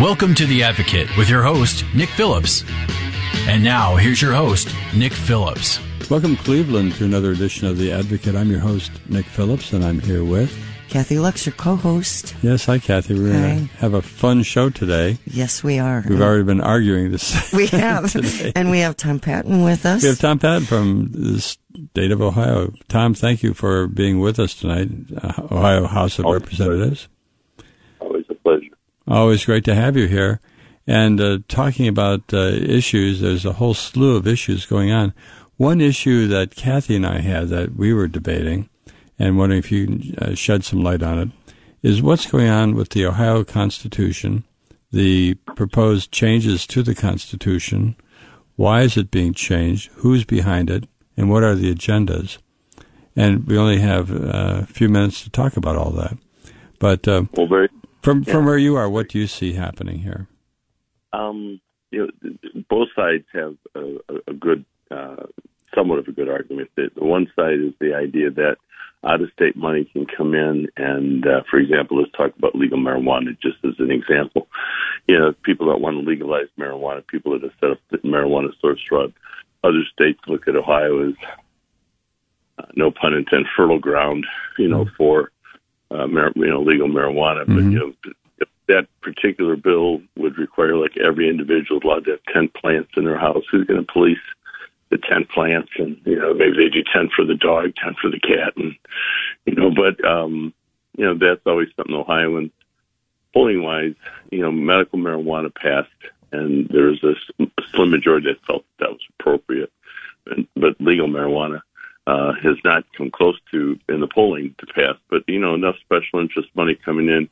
Welcome to The Advocate with your host, Nick Phillips. And now, here's your host, Nick Phillips. Welcome, Cleveland, to another edition of The Advocate. I'm your host, Nick Phillips, and I'm here with Kathy Lux, your co-host. Yes, hi, Kathy. We're going to have a fun show today. Yes, we are. We've already been arguing this. We have, and we have Tom Patton with us. We have Tom Patton from the state of Ohio. Tom, thank you for being with us tonight, uh, Ohio House of Always Representatives. Always great to have you here. And uh, talking about uh, issues, there's a whole slew of issues going on. One issue that Kathy and I had that we were debating, and wondering if you uh, shed some light on it, is what's going on with the Ohio Constitution, the proposed changes to the Constitution, why is it being changed, who's behind it, and what are the agendas? And we only have uh, a few minutes to talk about all that. But uh, Well. From Yeah. from where you are, what do you see happening here? Um, you know, th- th- both sides have a, a, good, uh, somewhat of a good argument. The, the one side is the idea that out-of-state money can come in, and uh, for example, let's talk about legal marijuana just as an example. You know, people that want to legalize marijuana, people that have set up the marijuana source throughout other states look at Ohio as, uh, no pun intended, fertile ground. You know, for uh, mar- you know legal marijuana, but Mhm. you know that particular bill would require like every individual allowed to have 10 plants in their house. Who's going to police the 10 plants? And, you know, maybe they do 10 for the dog, 10 for the cat. And, you know, but, um, you know, that's always something Ohioans, polling wise, you know, medical marijuana passed and there's a slim majority that felt that was appropriate. And, but legal marijuana, uh, has not come close to in the polling to pass. But, you know, enough special interest money coming in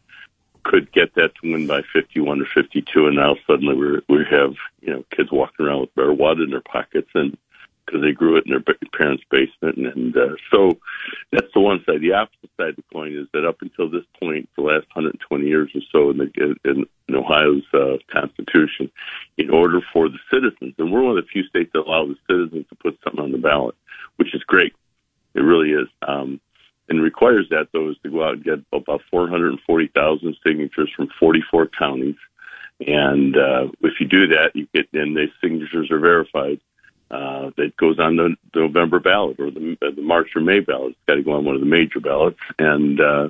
could get that to win by 51 or 52, and now suddenly we we have you know kids walking around with marijuana in their pockets, and because they grew it in their parents' basement, and, and uh, so that's the one side. The opposite side of the coin is that up until this point, the last 120 years or so in, the, in, in Ohio's uh, constitution, in order for the citizens, and we're one of the few states that allow the citizens to put something on the ballot, which is great. It really is. Um, and requires that though is to go out and get about 440,000 signatures from 44 counties. And uh, if you do that, you get and the signatures are verified. Uh, that goes on the, the November ballot or the, the March or May ballot. It's got to go on one of the major ballots. And uh,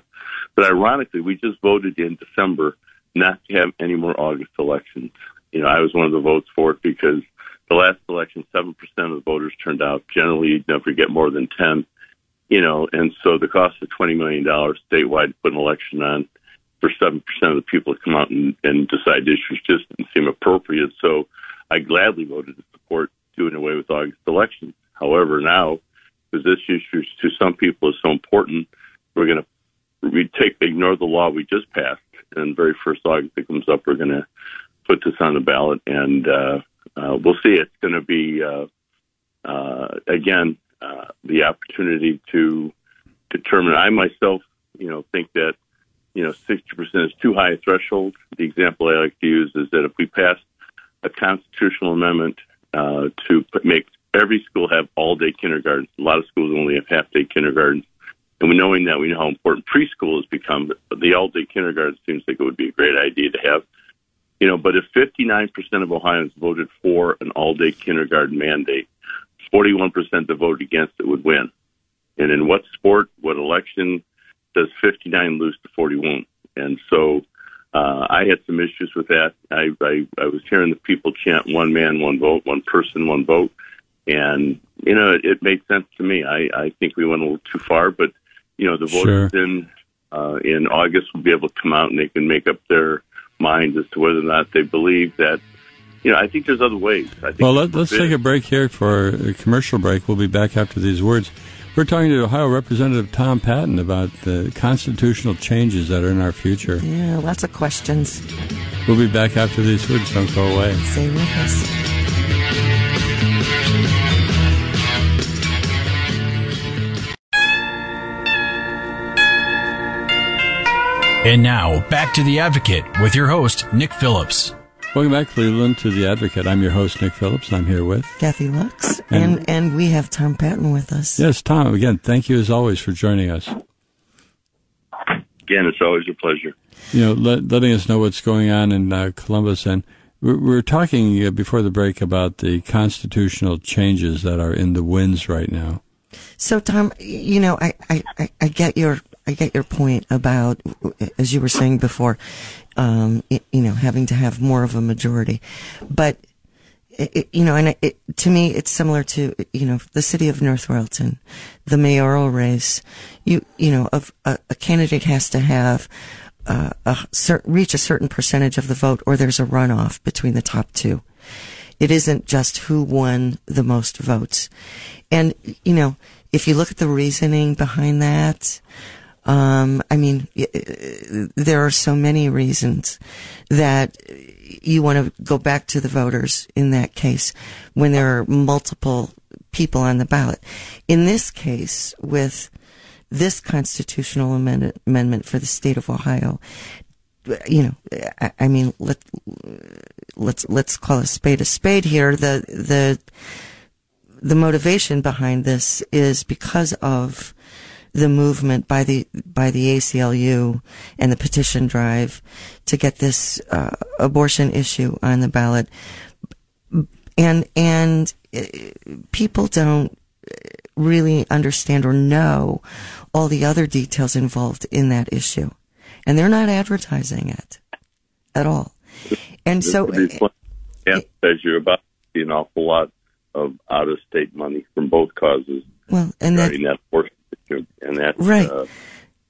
but ironically, we just voted in December not to have any more August elections. You know, I was one of the votes for it because the last election, seven percent of the voters turned out. Generally, you'd never get more than ten you know, and so the cost of twenty million dollars statewide to put an election on for seven percent of the people to come out and, and decide issues just didn't seem appropriate. So I gladly voted to support doing away with August elections. However, now because this issue to some people is so important, we're going to we take ignore the law we just passed, and very first August that comes up, we're going to put this on the ballot, and uh, uh, we'll see. It's going to be uh, uh, again uh, the opportunity to determine. I myself, you know, think that you know sixty percent is too high a threshold. The example I like to use is that if we pass a constitutional amendment to put, make every school have all day kindergarten, a lot of schools only have half day kindergartens. And knowing that we know how important preschool has become, the all day kindergarten seems like it would be a great idea to have. You know, but if 59% of Ohioans voted for an all day kindergarten mandate, 41% that voted against it would win. And in what sport, what election does 59 lose to 41? And so uh, I had some issues with that. I, I, I was hearing the people chant one man, one vote, one person, one vote. And, you know, it, it made sense to me. I, I think we went a little too far, but, you know, the voters Sure. in, uh, in August will be able to come out and they can make up their minds as to whether or not they believe that, you know, I think there's other ways. I think Well, let, let's take a break here for a commercial break. We'll be back after these words. We're talking to Ohio Representative Tom Patton about the constitutional changes that are in our future. Yeah, lots of questions. We'll be back after these words. Don't go away. Stay with us. And now, back to The Advocate with your host, Nick Phillips. Welcome back, Cleveland, to The Advocate. I'm your host, Nick Phillips, and I'm here with. Kathy Lux. And- And, and we have Tom Patton with us. Yes, Tom, again, thank you as always for joining us. Again, it's always a pleasure. You know, let, letting us know what's going on in uh, Columbus. And we we were talking uh, before the break about the constitutional changes that are in the winds right now. So, Tom, you know, I, I, I- I get your, I get your point about, as you were saying before, um, y- you know, having to have more of a majority, but. It, it- you know, and it- it, to me, it's similar to you know the city of North Royalton, the mayoral race. You you know, of a, a candidate has to have uh, a reach a certain percentage of the vote, or there's a runoff between the top two. It isn't just who won the most votes. And, you know, if you look at the reasoning behind that, um, I mean, uh, there are so many reasons that you want to go back to the voters in that case when there are multiple people on the ballot. In this case, with this constitutional amendment, for the state of Ohio, you know, I, I mean, let let's let's call a spade a spade here. The the the motivation behind this is because of the movement by the by the ACLU and the petition drive to get this uh, abortion issue on the ballot, and and uh, people don't really understand or know all the other details involved in that issue, and they're not advertising it at all. And so, This would yeah, as you're about to see an awful lot of out of state money from both causes. Well, and that that abortion And that's Right. uh,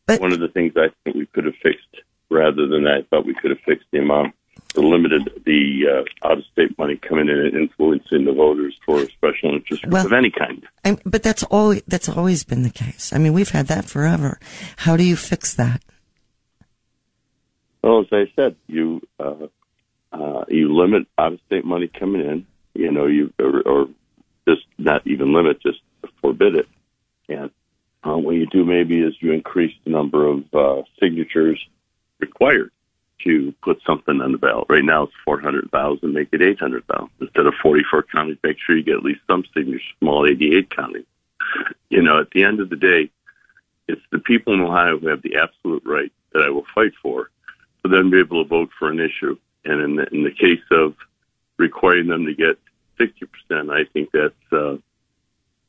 But- one of the things I think we could have fixed rather than I thought we could have fixed the amount, the limited the uh, out of state money coming in and influencing the voters for special interest Well- of any kind. I, but that's always that's always been the case. I mean, we've had that forever. How do you fix that? Well, as I said, you uh, uh, you limit out of state money coming in. You know, you or, or just not even limit, just forbid it. And uh, what you do maybe is you increase the number of uh, signatures required to put something on the ballot. Right now it's four hundred thousand. Make it eight hundred thousand instead of forty four counties. Make sure you get at least some signatures from all eighty eight counties. You know, at the end of the day, it's the people in Ohio who have the absolute right that I will fight for to then be able to vote for an issue. And in the, in the case of requiring them to get 60%, I think that's, uh,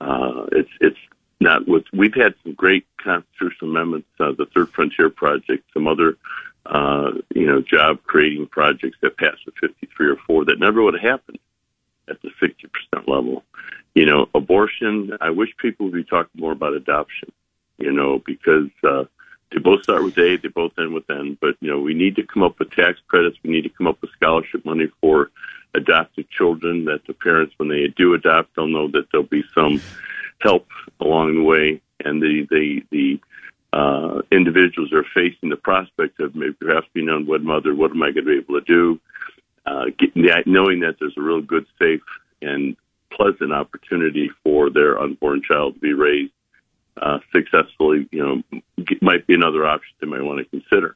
uh, it's, it's not what we've had some great constitutional amendments, uh, the Third Frontier Project, some other, uh, you know, job creating projects that passed with 53 or 4 that never would have happened at the 60% level. You know, abortion, I wish people would be talking more about adoption, you know, because, uh, they both start with A, they both end with N. But you know, we need to come up with tax credits. We need to come up with scholarship money for adopted children. That the parents, when they do adopt, they'll know that there'll be some help along the way, and the the the uh, individuals are facing the prospect of maybe perhaps being unwed mother. What am I going to be able to do? Uh, knowing that there's a real good, safe, and pleasant opportunity for their unborn child to be raised uh, successfully, you know, g- might be another option they might want to consider.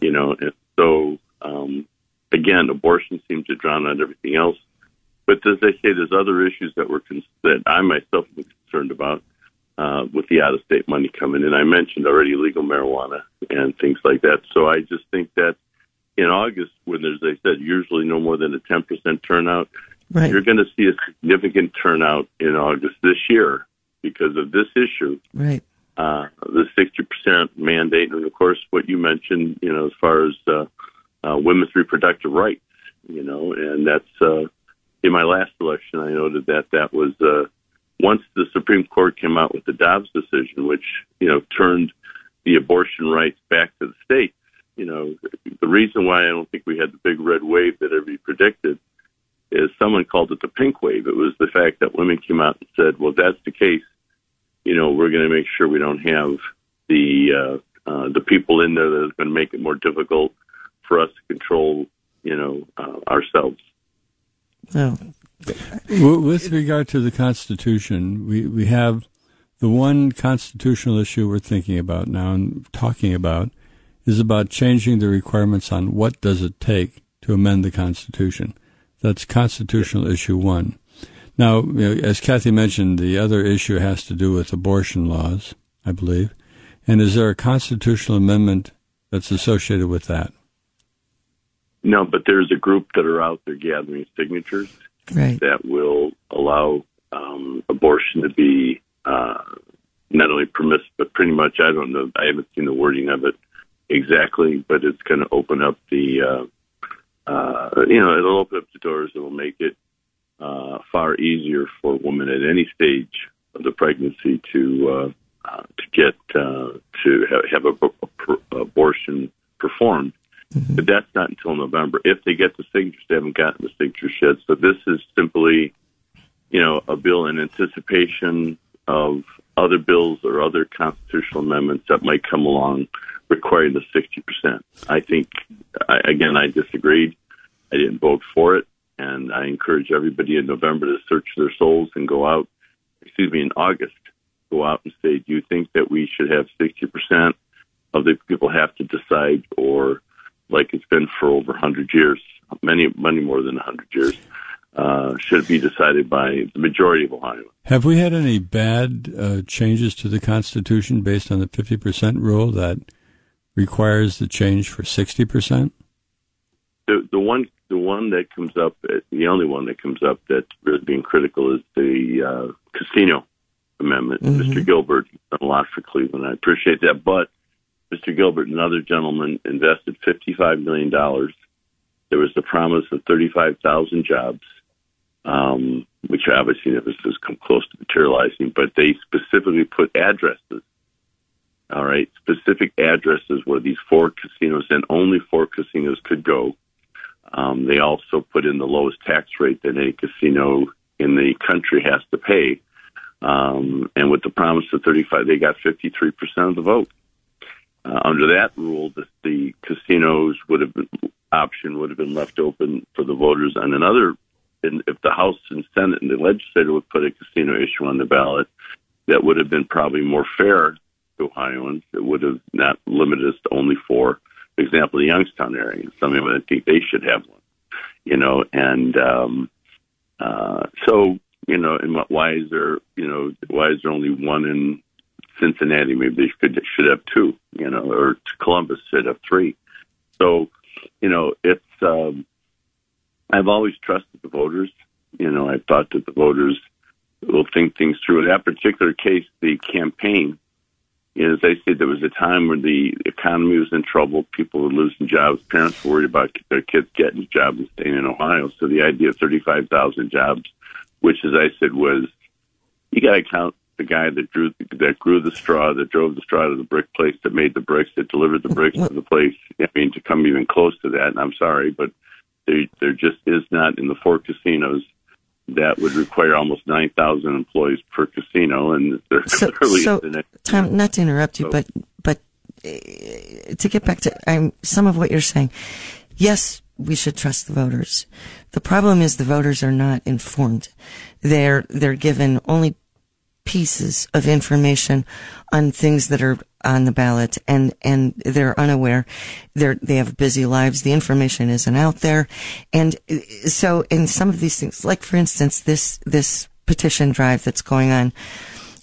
You know, and so um, again, abortion seems to drown out everything else. But as I say, there's other issues that we're con- that I myself am concerned about uh, with the out-of-state money coming in. I mentioned already legal marijuana and things like that. So I just think that in August, when there's, as I said, usually no more than a 10% turnout, Right. you're going to see a significant turnout in August this year because of this issue Right. uh, the 60% mandate, and of course, what you mentioned, you know, as far as uh, uh, women's reproductive rights, you know, and that's uh, in my last election, I noted that that was uh, once the Supreme Court came out with the Dobbs decision, which you know turned the abortion rights back to the states. You know, the reason why I don't think we had the big red wave that everybody predicted is someone called it the pink wave. It was the fact that women came out and said, "Well, that's the case." you know, we're going to make sure we don't have the uh, uh, the people in there that are going to make it more difficult for us to control, you know, uh, ourselves. Oh, With regard to the Constitution, we, we have the one constitutional issue we're thinking about now and talking about is about changing the requirements on what does it take to amend the Constitution. That's constitutional issue one. Now, you know, as Kathy mentioned, the other issue has to do with abortion laws, I believe. And is there a constitutional amendment that's associated with that? No, but there's a group that are out there gathering signatures right. that will allow um, abortion to be uh, not only permissive, but pretty much, I don't know, I haven't seen the wording of it exactly, but it's going to open up the, uh, uh, you know, it'll open up the doors. It'll make it uh, far easier for a woman at any stage of the pregnancy to uh, uh, to get uh, to have, have a, a, abortion performed. Mm-hmm. But that's not until November. If they get the signatures, they haven't gotten the signatures yet. So this is simply, you know, a bill in anticipation of other bills or other constitutional amendments that might come along requiring the 60%. I think, I, again, I disagreed. I didn't vote for it. And I encourage everybody in November to search their souls and go out, excuse me, in August, go out and say, do you think that we should have 60% of the people have to decide, or like it's been for over 100 years, many, many more than 100 years, uh, should be decided by the majority of Ohio. Have we had any bad uh, changes to the Constitution based on the 50% rule that requires the change for 60%? The, the one the one that comes up, the only one that comes up that's really being critical is the uh, casino amendment. Mm-hmm. Mr. Gilbert done a lot for Cleveland. I appreciate that, but Mr. Gilbert and other gentlemen invested $55 million. There was the promise of 35,000 jobs, um, which obviously never has come close to materializing, but they specifically put addresses, all right, specific addresses where these four casinos and only four casinos could go um, they also put in the lowest tax rate that any casino in the country has to pay. Um, and with the promise of 35, they got 53% of the vote. Uh, under that rule, the, the casinos would have been, option would have been left open for the voters. And another, and if the House and Senate and the legislature would put a casino issue on the ballot, that would have been probably more fair to Ohioans. It would have not limited us to only four for example, the Youngstown area. Some of them think they should have one, you know, and um, uh, so you know, and why is there, you know, why is there only one in Cincinnati? Maybe they could should have two, you know, or Columbus should have three. So, you know, it's. Um, I've always trusted the voters. You know, I thought that the voters will think things through. In that particular case, the campaign as I said, there was a time when the economy was in trouble, people were losing jobs, parents were worried about their kids getting jobs and staying in Ohio. So the idea of 35,000 jobs, which, as I said, was you got to count the guy that drew that grew the straw, that drove the straw to the brick place, that made the bricks, that delivered the bricks to the place. I mean, to come even close to that, and I'm sorry, but there there just is not in the four casinos that would require almost 9,000 employees per casino, and they're so, clearly so, the next. Tom, not to interrupt you, So- but but uh, to get back to um, some of what you're saying, yes, we should trust the voters. The problem is the voters are not informed. They're they're given only pieces of information on things that are on the ballot and and they're unaware. They're they have busy lives. The information isn't out there. And so in some of these things like for instance this this petition drive that's going on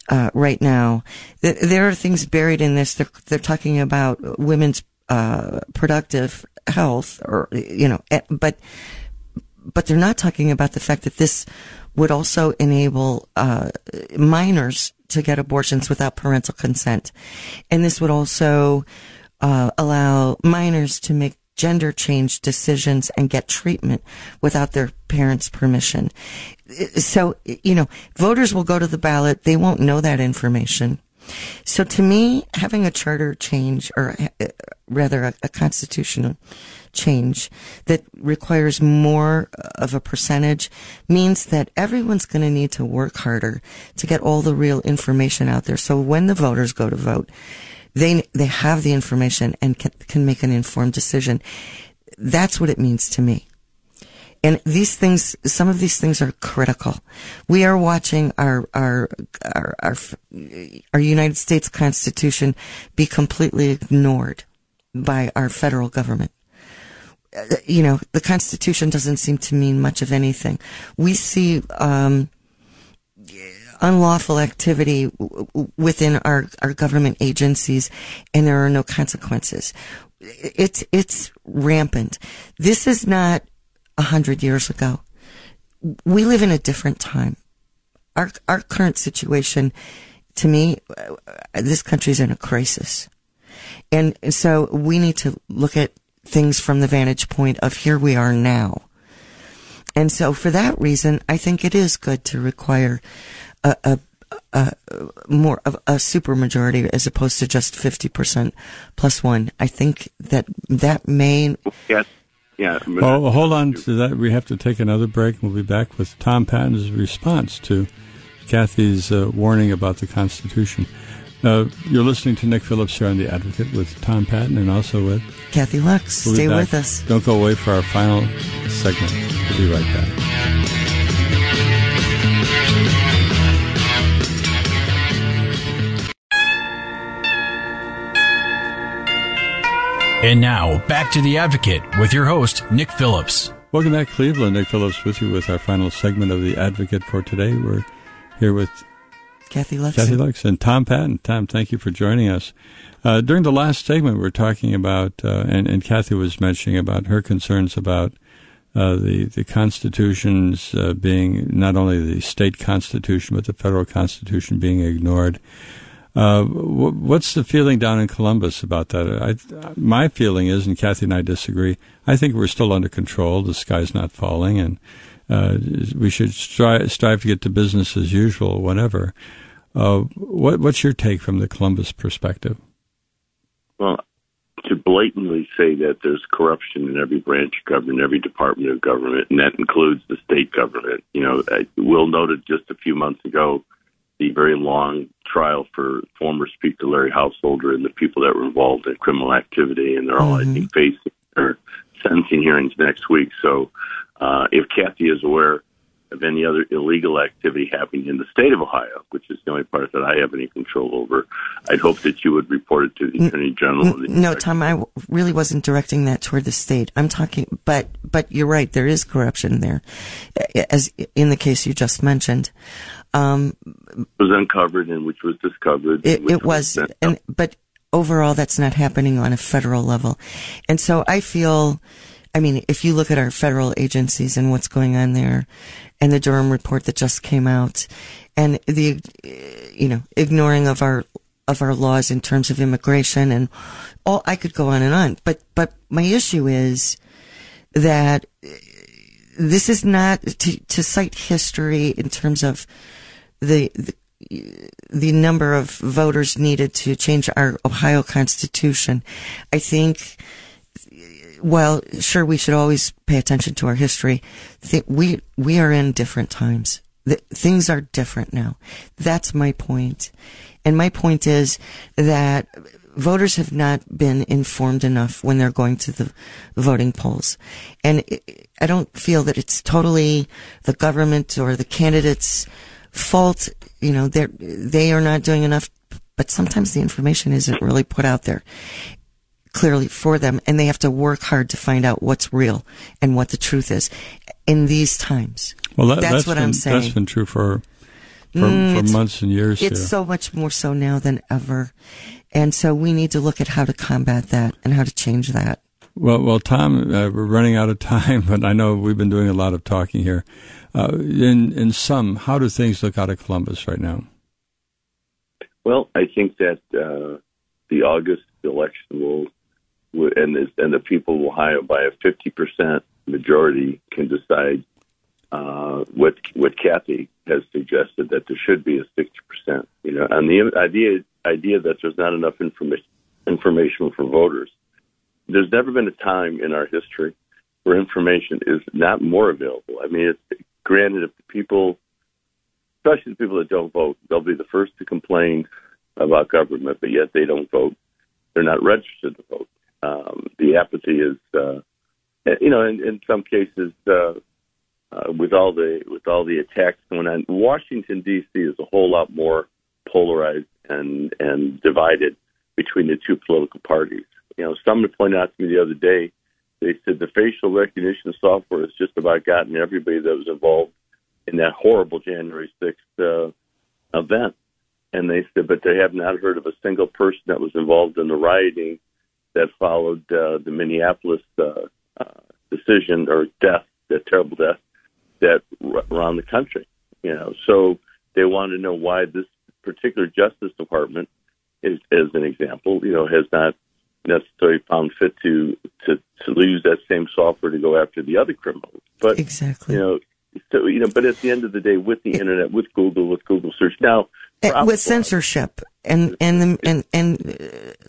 uh, right now th- there are things buried in this. They're they're talking about women's uh, productive health or you know eh, but but they're not talking about the fact that this would also enable uh, minors to get abortions without parental consent, and this would also uh, allow minors to make gender change decisions and get treatment without their parents' permission. So, you know, voters will go to the ballot; they won't know that information. So to me, having a charter change, or uh, rather a, a constitutional change that requires more of a percentage means that everyone's going to need to work harder to get all the real information out there. So when the voters go to vote, they they have the information and can, can make an informed decision. That's what it means to me. And these things, some of these things are critical. We are watching our, our, our, our, our United States Constitution be completely ignored by our federal government. Uh, you know, the Constitution doesn't seem to mean much of anything. We see, um, unlawful activity within our, our government agencies and there are no consequences. It's, it's rampant. This is not a hundred years ago. We live in a different time. Our, our current situation, to me, uh, this country's in a crisis. And so we need to look at things from the vantage point of here we are now. And so for that reason, I think it is good to require a, a, a more of a super majority as opposed to just 50% plus one. I think that that may. Yes. Yeah. Oh, hold on to that. We have to take another break. We'll be back with Tom Patton's response to Kathy's uh, warning about the Constitution. Uh, you're listening to Nick Phillips here on The Advocate with Tom Patton and also with Kathy Lux. We'll Stay with us. Don't go away for our final segment. We'll be right back. And now, back to The Advocate with your host, Nick Phillips. Welcome back, Cleveland. Nick Phillips with you with our final segment of The Advocate for today. We're here with Kathy Lux. Kathy Lux and Tom Patton. Tom, thank you for joining us. Uh, during the last segment, we were talking about, uh, and, and Kathy was mentioning about her concerns about uh, the the constitutions uh, being not only the state constitution but the federal constitution being ignored. Uh, what's the feeling down in Columbus about that? I, my feeling is, and Kathy and I disagree. I think we're still under control. The sky's not falling, and uh, we should strive, strive to get to business as usual whenever. Uh, what, what's your take from the Columbus perspective? Well, to blatantly say that there's corruption in every branch of government, every department of government, and that includes the state government. You know, Will noted just a few months ago the very long trial for former Speaker Larry Householder and the people that were involved in criminal activity, and they're all, mm-hmm. I think, facing their sentencing hearings next week. So, uh, if Kathy is aware of any other illegal activity happening in the state of Ohio, which is the only part that I have any control over, I'd hope that you would report it to the Attorney General. The no, Tom, I really wasn't directing that toward the state. I'm talking, but but you're right. There is corruption there, as in the case you just mentioned. Um, was uncovered and which was discovered. It, it was, and, but overall, that's not happening on a federal level. And so I feel, I mean, if you look at our federal agencies and what's going on there, and the Durham report that just came out, and the, you know, ignoring of our of our laws in terms of immigration and all, I could go on and on. But but my issue is that uh, this is not to, to cite history in terms of the, the the number of voters needed to change our Ohio Constitution. I think, well, sure, we should always pay attention to our history. we we are in different times. things are different now. That's my point. And my point is that voters have not been informed enough when they're going to the voting polls. And I don't feel that it's totally the government or the candidates' fault. You know, they they are not doing enough, but sometimes the information isn't really put out there clearly for them, and they have to work hard to find out what's real and what the truth is in these times. Well, that, that's, what been, I'm saying. That's been true for for, mm, for months and years. It's here. so much more so now than ever, and so we need to look at how to combat that and how to change that. Well, well, Tom, uh, we're running out of time, but I know we've been doing a lot of talking here. Uh, in in sum, how do things look out of Columbus right now? Well, I think that uh, the August election will, and the, and the people of Ohio by a fifty percent majority can decide uh, what what Kathy has suggested that there should be a sixty percent. You know, and the idea idea that there's not enough information information for voters. There's never been a time in our history where information is not more available. I mean, it's, granted, if the people, especially the people that don't vote, they'll be the first to complain about government, but yet they don't vote. They're not registered to vote. Um, the apathy is, uh, you know, in, in some cases, uh, uh, with all the with all the attacks going on, Washington D.C. is a whole lot more polarized and and divided between the two political parties. You know, someone pointed out to me the other day, they said the facial recognition software has just about gotten everybody that was involved in that horrible January 6th uh, event. And they said, but they have not heard of a single person that was involved in the rioting that followed uh, the Minneapolis uh, uh, decision or death, that terrible death, that r- around the country. You know, so they want to know why this particular Justice Department is, as an example, you know, has not necessarily found fit to, to, to use that same software to go after the other criminals. But, exactly. you know, so, you know, but at the end of the day, with the internet, with Google, with Google search, now, uh, with censorship and and and and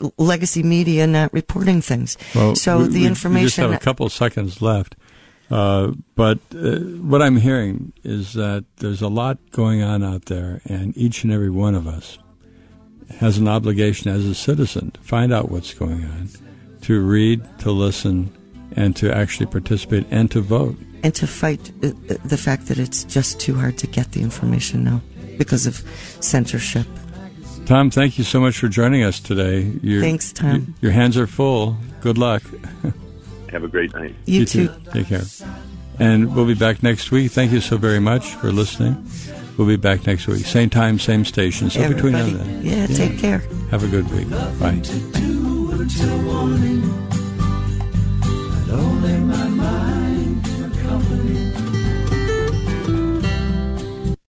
uh, legacy media not reporting things. Well, so we, the we, information. We just have a couple seconds left, uh, but uh, what I'm hearing is that there's a lot going on out there, and each and every one of us has an obligation as a citizen to find out what's going on, to read, to listen, and to actually participate and to vote. And to fight uh, the fact that it's just too hard to get the information now because of censorship. Tom, thank you so much for joining us today. Thanks, Tom. your hands are full. Good luck. Have a great night. You, you too. too. Take care. And we'll be back next week. Thank you so very much for listening. We'll be back next week. Same time, same station. So Everybody, between now and then. Yeah, yeah, take care. Have a good week. Bye. Bye.